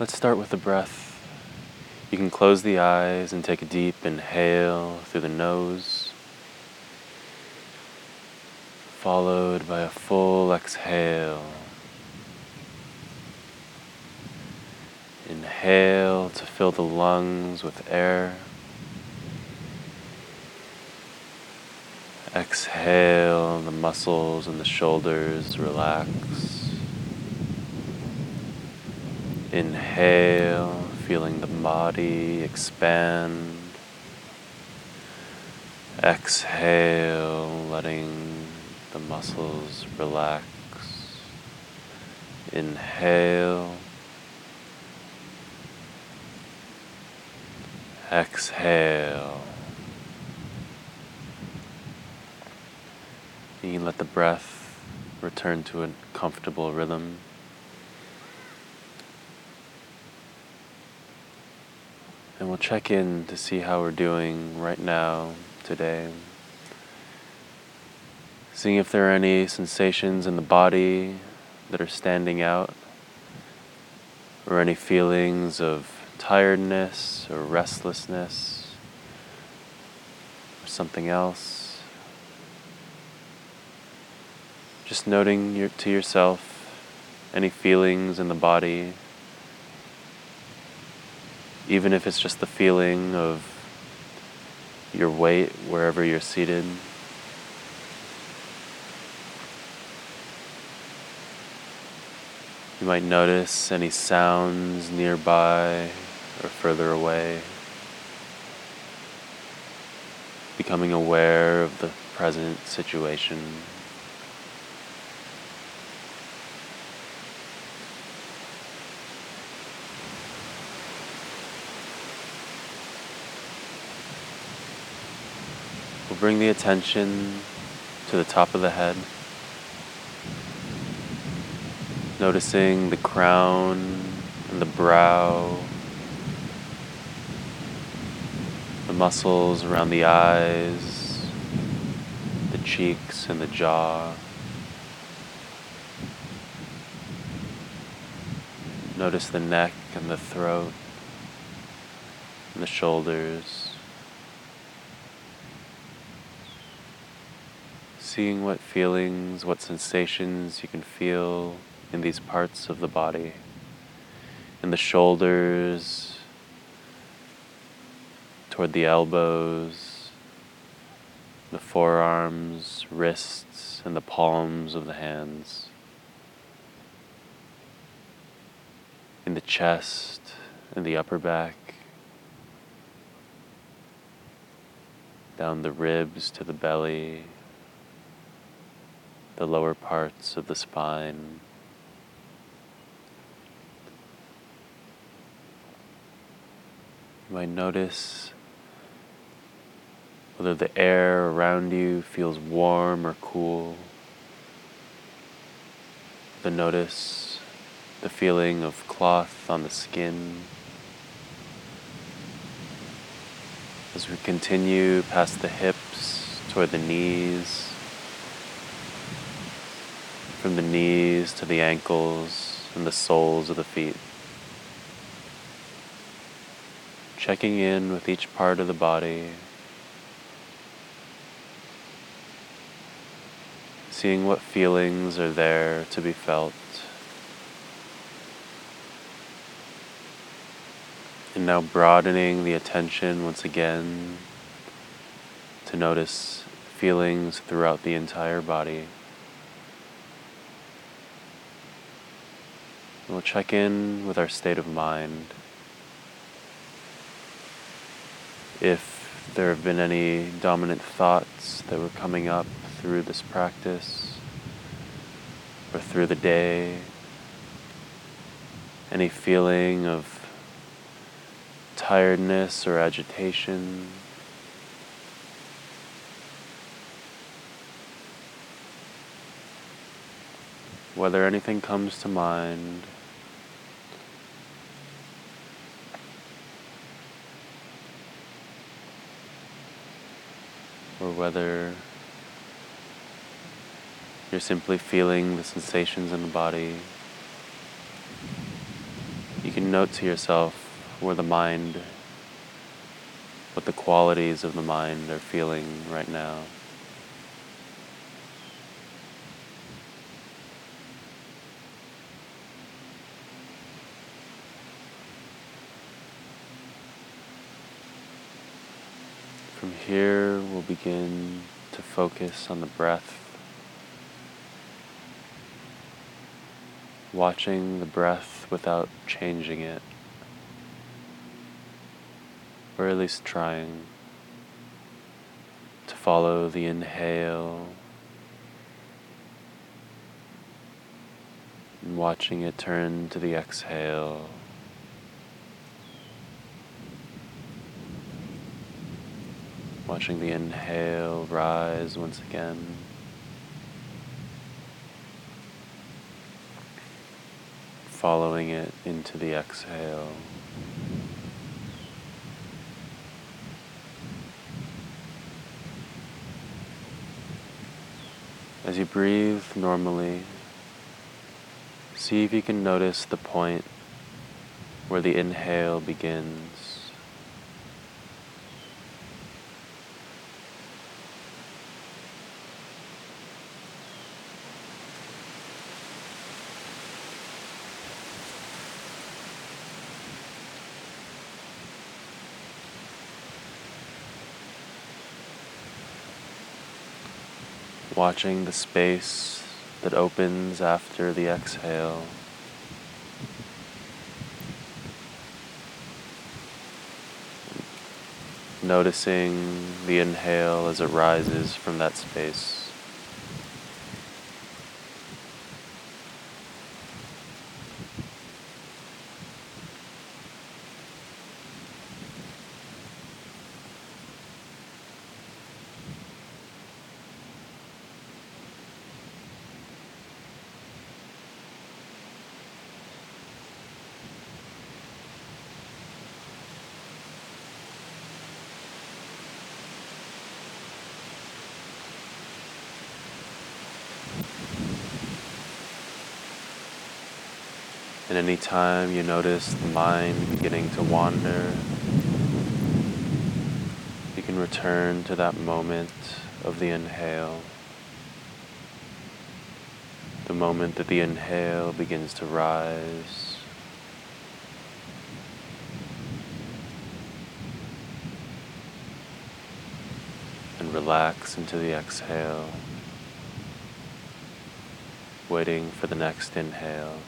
Let's start with the breath. You can close the eyes and take a deep inhale through the nose, followed by a full exhale. Inhale to fill the lungs with air. Exhale, the muscles and the shoulders relax. Inhale, feeling the body expand. Exhale, letting the muscles relax. Inhale. Exhale. You can let the breath return to a comfortable rhythm. And we'll check in to see how we're doing right now, today. Seeing if there are any sensations in the body that are standing out, or any feelings of tiredness or restlessness, or something else. Just noting your, to yourself any feelings in the body, even if it's just the feeling of your weight wherever you're seated. You might notice any sounds nearby or further away. Becoming aware of the present situation. We'll bring the attention to the top of the head, noticing the crown and the brow, the muscles around the eyes, the cheeks and the jaw. Notice the neck and the throat and the shoulders. Seeing what feelings, what sensations you can feel in these parts of the body, in the shoulders, toward the elbows, the forearms, wrists, and the palms of the hands, in the chest and the upper back. Down the ribs to the belly, the lower parts of the spine. You might notice whether the air around you feels warm or cool. The notice the feeling of cloth on the skin. As we continue past the hips toward the knees from the knees to the ankles and the soles of the feet. Checking in with each part of the body, seeing what feelings are there to be felt. And now broadening the attention once again to notice feelings throughout the entire body. We'll check in with our state of mind. If there have been any dominant thoughts that were coming up through this practice or through the day, any feeling of tiredness or agitation. Whether anything comes to mind. Or whether you're simply feeling the sensations in the body. You can note to yourself where the mind, what the qualities of the mind are feeling right now. From here, we'll begin to focus on the breath, watching the breath without changing it, or at least trying to follow the inhale. And watching it turn to the exhale. Watching the inhale rise once again. Following it into the exhale. As you breathe normally, see if you can notice the point where the inhale begins watching the space that opens after the exhale. Noticing the inhale as it rises from that space. And anytime you notice the mind beginning to wander, you can return to that moment of the inhale. The moment that the inhale begins to rise. And relax into the exhale, waiting for the next inhale.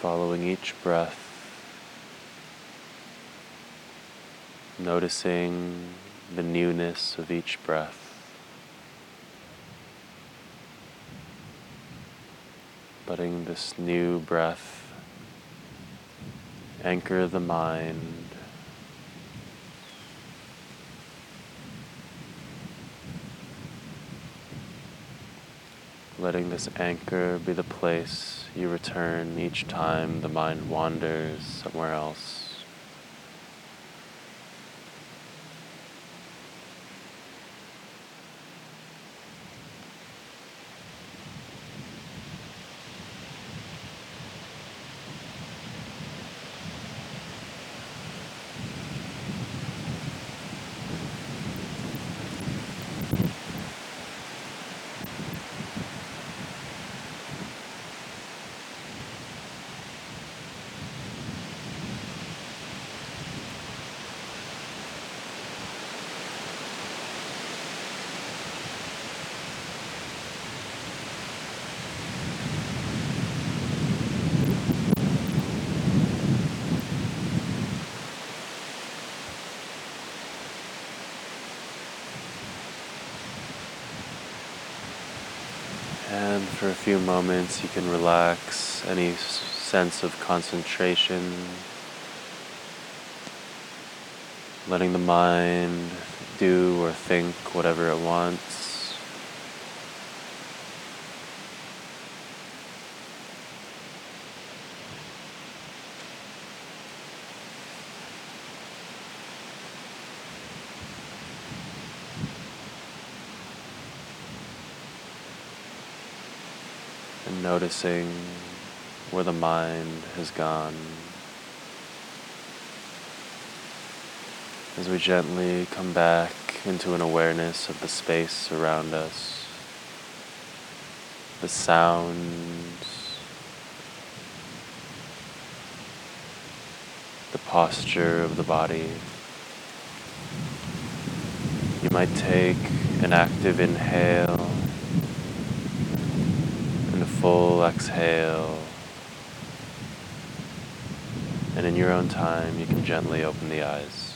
Following each breath, noticing the newness of each breath. Letting this new breath anchor the mind. Letting this anchor be the place you return each time the mind wanders somewhere else. And for a few moments, you can relax any sense of concentration, letting the mind do or think whatever it wants. And noticing where the mind has gone. As we gently come back into an awareness of the space around us, the sounds, the posture of the body. You might take an active inhale full exhale. And in your own time, you can gently open the eyes.